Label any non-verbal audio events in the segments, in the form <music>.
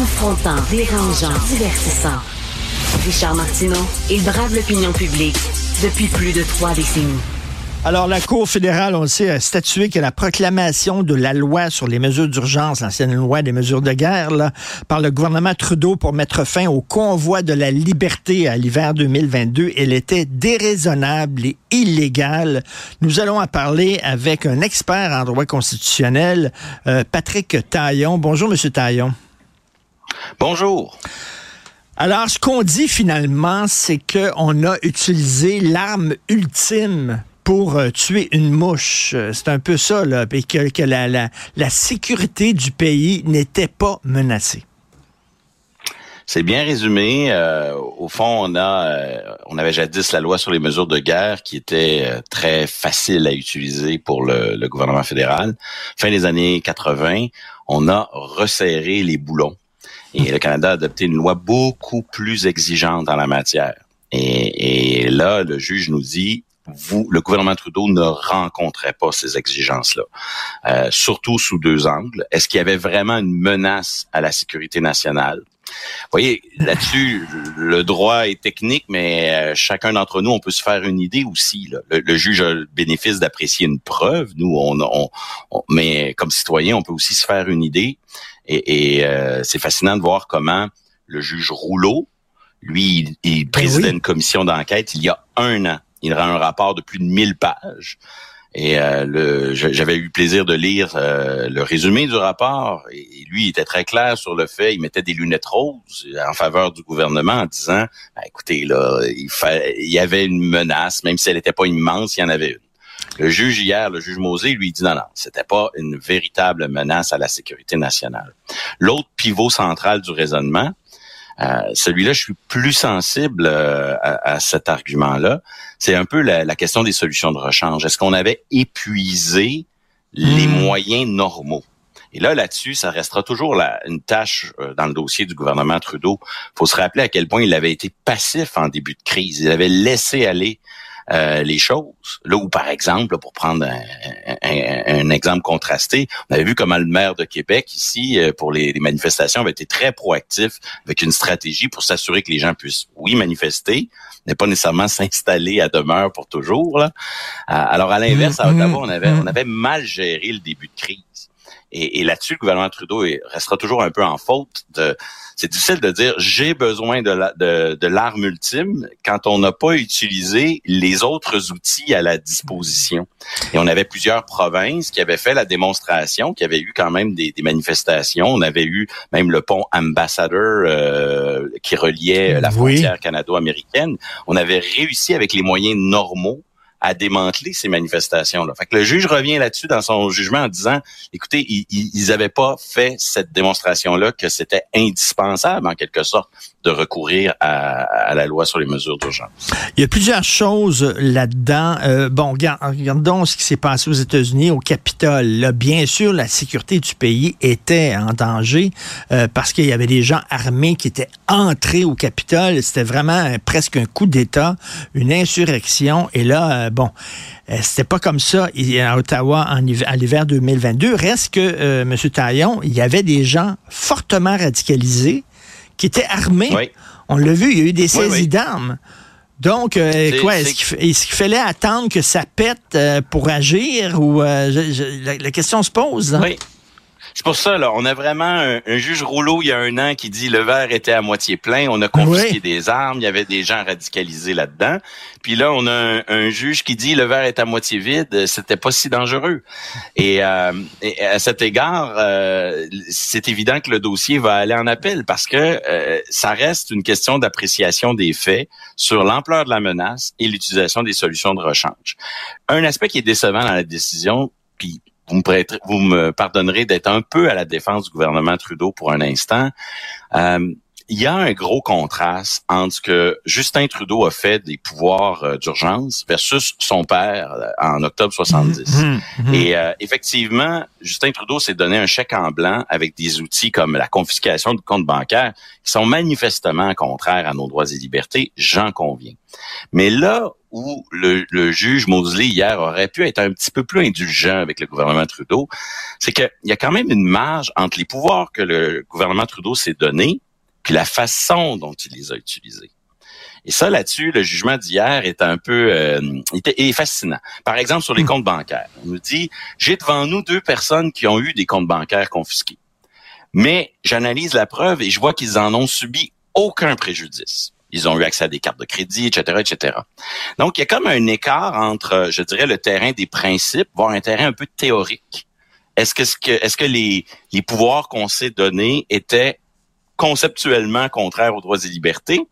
Confrontant, dérangeant, divertissant. Richard Martineau, il brave l'opinion publique depuis plus de trois décennies. Alors, la Cour fédérale, on le sait, a statué que la proclamation de la loi sur les mesures d'urgence, l'ancienne loi des mesures de guerre, par le gouvernement Trudeau pour mettre fin au convoi de la liberté à l'hiver 2022, elle était déraisonnable et illégale. Nous allons en parler avec un expert en droit constitutionnel, euh, Patrick Taillon. Bonjour, Monsieur Taillon. Bonjour. Alors, ce qu'on dit finalement, c'est qu'on a utilisé l'arme ultime pour euh, tuer une mouche. Euh, c'est un peu ça, là, et que, la, la, sécurité du pays n'était pas menacée. C'est bien résumé. Euh, au fond, on a, on avait jadis la loi sur les mesures de guerre qui était très facile à utiliser pour le, le, gouvernement fédéral. Fin des années 80, on a resserré les boulons et le Canada a adopté une loi beaucoup plus exigeante en la matière. Et, là, le juge nous dit vous, le gouvernement Trudeau ne rencontrait pas ces exigences-là, euh, surtout sous deux angles. Est-ce qu'il y avait vraiment une menace à la sécurité nationale? Vous voyez, là-dessus, le droit est technique, mais euh, chacun d'entre nous, on peut se faire une idée aussi. Le, juge a le bénéfice d'apprécier une preuve. Nous, on, on, mais comme citoyen, on peut aussi se faire une idée. Et, euh, c'est fascinant de voir comment le juge Rouleau, lui, il, ben présidait une commission d'enquête il y a un an il rend un rapport de plus de 1000 pages. Et euh, j'avais eu plaisir de lire euh, le résumé du rapport. Et, lui, il était très clair sur le fait. Il mettait des lunettes roses en faveur du gouvernement en disant ben, "Écoutez, là, il, il y avait une menace, même si elle n'était pas immense, il y en avait une." Le juge hier, le juge Mosé, lui dit non, non, c'était pas une véritable menace à la sécurité nationale. L'autre pivot central du raisonnement, euh, celui-là, je suis plus sensible euh, à, cet argument-là. C'est un peu la, question des solutions de rechange. Est-ce qu'on avait épuisé les hmm. moyens normaux? Et là, là-dessus, ça restera toujours la, une tâche euh, dans le dossier du gouvernement Trudeau. Il faut se rappeler à quel point il avait été passif en début de crise. Il avait laissé aller euh, les choses. Là où, par exemple, pour prendre un, exemple contrasté, on avait vu comment le maire de Québec, ici, euh, pour les, manifestations, avait été très proactif avec une stratégie pour s'assurer que les gens puissent, oui, manifester, mais pas nécessairement <laughs> s'installer à demeure pour toujours. Là. Euh, alors, à l'inverse, à mm-hmm. Ottawa, on avait, on avait mal géré le début de crise. Et, et là-dessus, le gouvernement Trudeau restera toujours un peu en faute de c'est difficile de dire j'ai besoin de, la, de, l'arme ultime quand on n'a pas utilisé les autres outils à la disposition. Et on avait plusieurs provinces qui avaient fait la démonstration, qui avaient eu quand même des, manifestations. On avait eu même le pont Ambassador euh, qui reliait la frontière canado-américaine. On avait réussi avec les moyens normaux à démanteler ces manifestations-là. Fait que le juge revient là-dessus dans son jugement en disant, écoutez, ils n'avaient pas fait cette démonstration-là que c'était indispensable en quelque sorte de recourir à, la loi sur les mesures d'urgence. Il y a plusieurs choses là-dedans. Euh, bon, regardons ce qui s'est passé aux États-Unis, au Capitole. Là, bien sûr, la sécurité du pays était en danger euh, parce qu'il y avait des gens armés qui étaient entrés au Capitole. C'était vraiment presque un coup d'État, une insurrection. Et là, euh, bon, c'était pas comme ça à Ottawa en à l'hiver 2022. Reste que, M. Taillon, il y avait des gens fortement radicalisés qui était armé. On l'a vu, il y a eu des saisies d'armes. Donc, euh, quoi, est-ce qu'il fallait attendre que ça pète euh, pour agir ou euh, la, question se pose? Oui. C'est pour ça, là, on a vraiment un, juge rouleau il y a un an qui dit le verre était à moitié plein, on a confisqué des armes, il y avait des gens radicalisés là-dedans. Puis là, on a un, juge qui dit le verre est à moitié vide, c'était pas si dangereux. Et, euh, à cet égard, euh, c'est évident que le dossier va aller en appel parce que euh, ça reste une question d'appréciation des faits sur l'ampleur de la menace et l'utilisation des solutions de rechange. Un aspect qui est décevant dans la décision, puis vous me, pardonnerez d'être un peu à la défense du gouvernement Trudeau pour un instant. Euh, il y a un gros contraste entre ce que Justin Trudeau a fait des pouvoirs euh, d'urgence versus son père euh, en octobre 70. Mm-hmm. Mm-hmm. Et euh, effectivement, Justin Trudeau s'est donné un chèque en blanc avec des outils comme la confiscation de comptes bancaires qui sont manifestement contraires à nos droits et libertés, j'en conviens. Mais là où le, le, juge Mosley hier aurait pu être un petit peu plus indulgent avec le gouvernement Trudeau, c'est qu'il y a quand même une marge entre les pouvoirs que le gouvernement Trudeau s'est donné puis la façon dont il les a utilisés. Et ça, là-dessus, le jugement d'hier est un peu euh, est, fascinant. Par exemple, sur les hmm. comptes bancaires, on nous dit j'ai devant nous deux personnes qui ont eu des comptes bancaires confisqués, mais j'analyse la preuve et je vois qu'ils en ont subi aucun préjudice. Ils ont eu accès à des cartes de crédit, etc., etc. Donc, il y a comme un écart entre, je dirais, le terrain des principes, voire un terrain un peu théorique. Est-ce que, est-ce que les, les pouvoirs qu'on s'est donnés étaient conceptuellement contraire aux droits et libertés.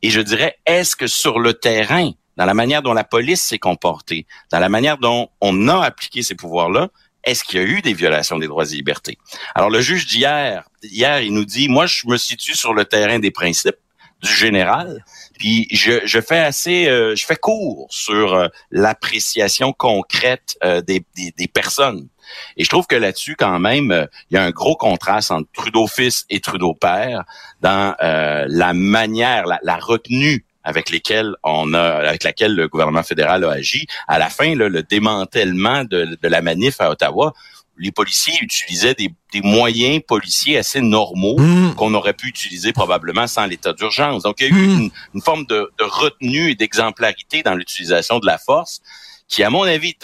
Et je dirais, est-ce que sur le terrain, dans la manière dont la police s'est comportée, dans la manière dont on a appliqué ces pouvoirs-là, est-ce qu'il y a eu des violations des droits et libertés? Alors, le juge d'hier, hier, il nous dit, moi, je me situe sur le terrain des principes du général, puis je, je fais assez, euh, je fais court sur euh, l'appréciation concrète euh, des, des, des, personnes. Et je trouve que là-dessus, quand même, euh, il y a un gros contraste entre Trudeau fils et Trudeau père dans euh, la manière, la, retenue avec lesquelles on a, avec laquelle le gouvernement fédéral a agi. À la fin, le démantèlement de, la manif à Ottawa, les policiers utilisaient des, moyens policiers assez normaux mmh. qu'on aurait pu utiliser probablement sans l'état d'urgence. Donc, il y a eu mmh. une, forme de retenue et d'exemplarité dans l'utilisation de la force qui, à mon avis,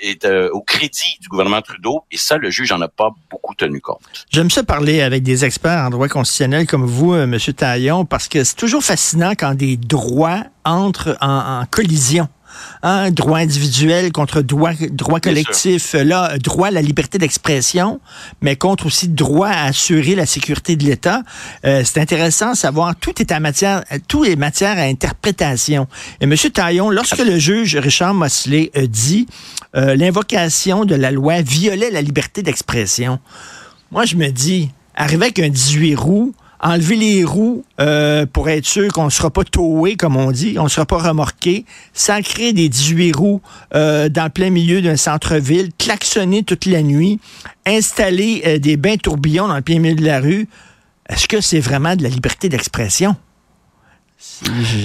est, euh, au crédit du gouvernement Trudeau. Et ça, le juge n'en a pas beaucoup tenu compte. J'aime ça parler avec des experts en droit constitutionnel comme vous, euh, M. Taillon, parce que c'est toujours fascinant quand des droits entrent en collision. Hein, droit individuel contre droit, droit collectif. Là, droit à la liberté d'expression, mais contre aussi droit à assurer la sécurité de l'État. Euh, c'est intéressant de savoir, tout est en matière, tout est matière à interprétation. Et M. Taillon, lorsque le juge Richard Mosley dit euh, l'invocation de la loi violait la liberté d'expression, moi, je me dis, arriver avec un 18 roues, enlever les roues euh, pour être sûr qu'on ne sera pas towé, comme on dit, on ne sera pas remorqué, sacrer des 18 roues euh, dans le plein milieu d'un centre-ville, klaxonner toute la nuit, installer euh, des bains tourbillons dans le plein milieu de la rue. Est-ce que c'est vraiment de la liberté d'expression?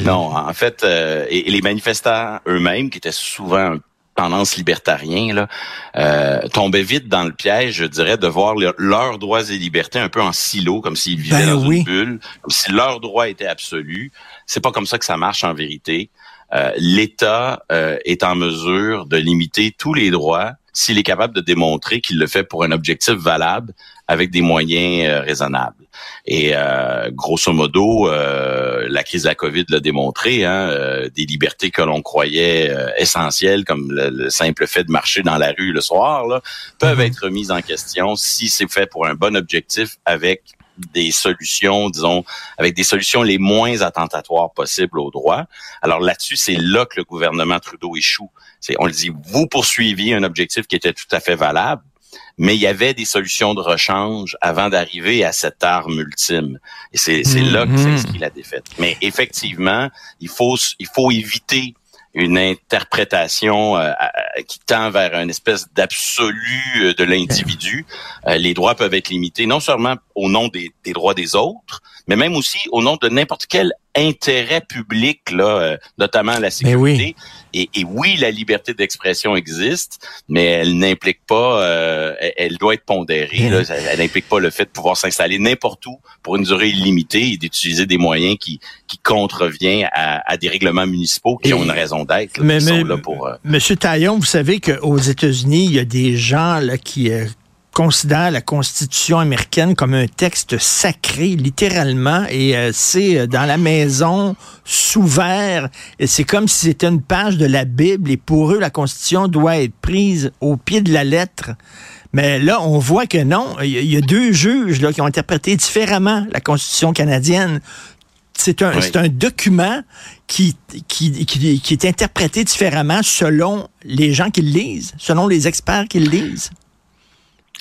Non, en fait, et, les manifestants eux-mêmes, qui étaient souvent un tendance libertarien là, euh, tombaient vite dans le piège, je dirais, de voir leurs droits et libertés un peu en silo, comme s'ils vivaient ben dans une bulle, comme si leurs droits étaient absolus. C'est pas comme ça que ça marche en vérité. Euh, L'État euh, est en mesure de limiter tous les droits s'il est capable de démontrer qu'il le fait pour un objectif valable avec des moyens raisonnables. Et euh, grosso modo, euh, la crise de la COVID l'a démontré, hein, des libertés que l'on croyait essentielles, comme le, simple fait de marcher dans la rue le soir, là, peuvent mm-hmm. être mises en question si c'est fait pour un bon objectif avec des solutions, disons, avec des solutions les moins attentatoires possibles aux droits. Alors là-dessus, c'est là que le gouvernement Trudeau échoue. C'est, on le dit, vous poursuiviez un objectif qui était tout à fait valable, mais il y avait des solutions de rechange avant d'arriver à cette arme ultime. Et c'est, c'est là que mm-hmm. s'inscrit la défaite. Mais effectivement, il faut, il faut éviter une interprétation euh, qui tend vers une espèce d'absolu euh, de l'individu. Euh, les droits peuvent être limités non seulement au nom des, des droits des autres, mais même aussi au nom de n'importe quel intérêt public, là, euh, notamment la ben sécurité. Et, et, oui, la liberté d'expression existe, mais elle n'implique pas, euh, elle doit être pondérée. Là, elle n'implique pas le fait de pouvoir s'installer n'importe où pour une durée illimitée et d'utiliser des moyens qui, qui contreviennent à, à des règlements municipaux qui ont une raison d'être. Mais, mais, pour, euh, Monsieur Taillon, vous savez qu'aux États-Unis, il y a des gens là, qui considère la Constitution américaine comme un texte sacré, littéralement, et euh, c'est euh, dans la maison, sous verre, et c'est comme si c'était une page de la Bible, et pour eux, la Constitution doit être prise au pied de la lettre. Mais là, on voit que non, il y, a deux juges là, qui ont interprété différemment la Constitution canadienne. C'est un, un document qui, qui, qui, qui est interprété différemment selon les gens qui le lisent, selon les experts qui le lisent.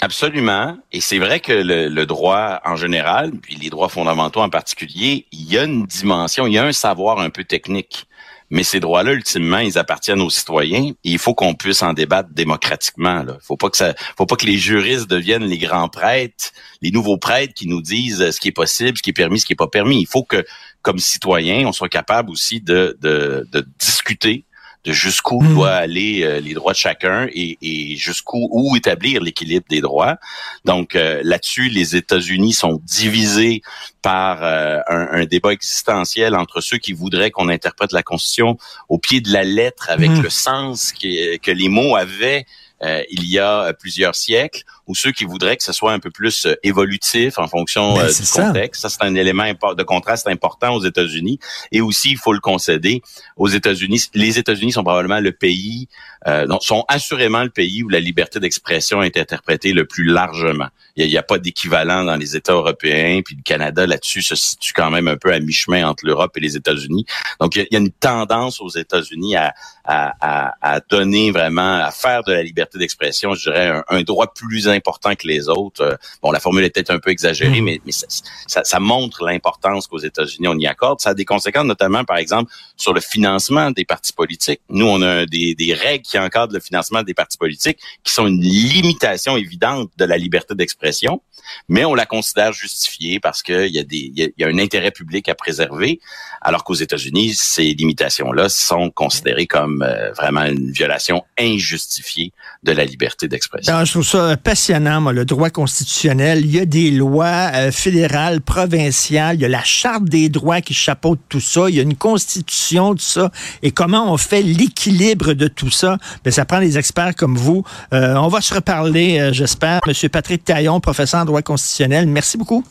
Absolument. Et c'est vrai que le, le, droit en général, puis les droits fondamentaux en particulier, il y a une dimension, il y a un savoir un peu technique. Mais ces droits-là, ultimement, ils appartiennent aux citoyens et il faut qu'on puisse en débattre démocratiquement. Là. Faut pas que faut pas que les juristes deviennent les grands prêtres, les nouveaux prêtres qui nous disent ce qui est possible, ce qui est permis, ce qui est pas permis. Il faut que, comme citoyens, on soit capable aussi de, de, de discuter de jusqu'où mmh. doit aller euh, les droits de chacun et, et jusqu'où où établir l'équilibre des droits. Donc euh, là-dessus, les États-Unis sont divisés par euh, un, un, débat existentiel entre ceux qui voudraient qu'on interprète la Constitution au pied de la lettre avec mmh. le sens que, que les mots avaient euh, il y a plusieurs siècles, ou ceux qui voudraient que ce soit un peu plus euh, évolutif en fonction ben, euh, du contexte. Ça, c'est un élément de contraste important aux États-Unis. Et aussi, il faut le concéder, aux États-Unis, les États-Unis sont probablement le pays, euh, sont assurément le pays où la liberté d'expression est interprétée le plus largement. Il n'y a, a, pas d'équivalent dans les États européens, puis le Canada là-dessus se situe quand même un peu à mi-chemin entre l'Europe et les États-Unis. Donc, il y, a une tendance aux États-Unis à, à, à, à donner vraiment, à faire de la liberté d'expression, je dirais, un, un, droit plus important que les autres. Euh, bon, la formule est peut-être un peu exagérée, mmh. mais, mais ça, ça, ça, montre l'importance qu'aux États-Unis, on y accorde. Ça a des conséquences, notamment, par exemple, sur le financement des partis politiques. Nous, on a des, des règles qui encadrent le financement des partis politiques qui sont une limitation évidente de la liberté d'expression, mais on la considère justifiée parce qu'il y, a des, il y a un intérêt public à préserver, alors qu'aux États-Unis, ces limitations-là sont considérées comme euh, vraiment une violation injustifiée de la liberté d'expression. Je trouve ça passionnant, moi, le droit constitutionnel. Il y a des lois euh, fédérales, provinciales, il y a la charte des droits qui chapeaute tout ça, il y a une constitution, tout ça. Et comment on fait l'équilibre de tout ça? Bien, ça prend des experts comme vous. Euh, on va se reparler, euh, j'espère. Monsieur Patrick Taillon, professeur en droit constitutionnel, merci beaucoup.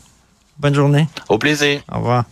Bonne journée. Au plaisir. Au revoir.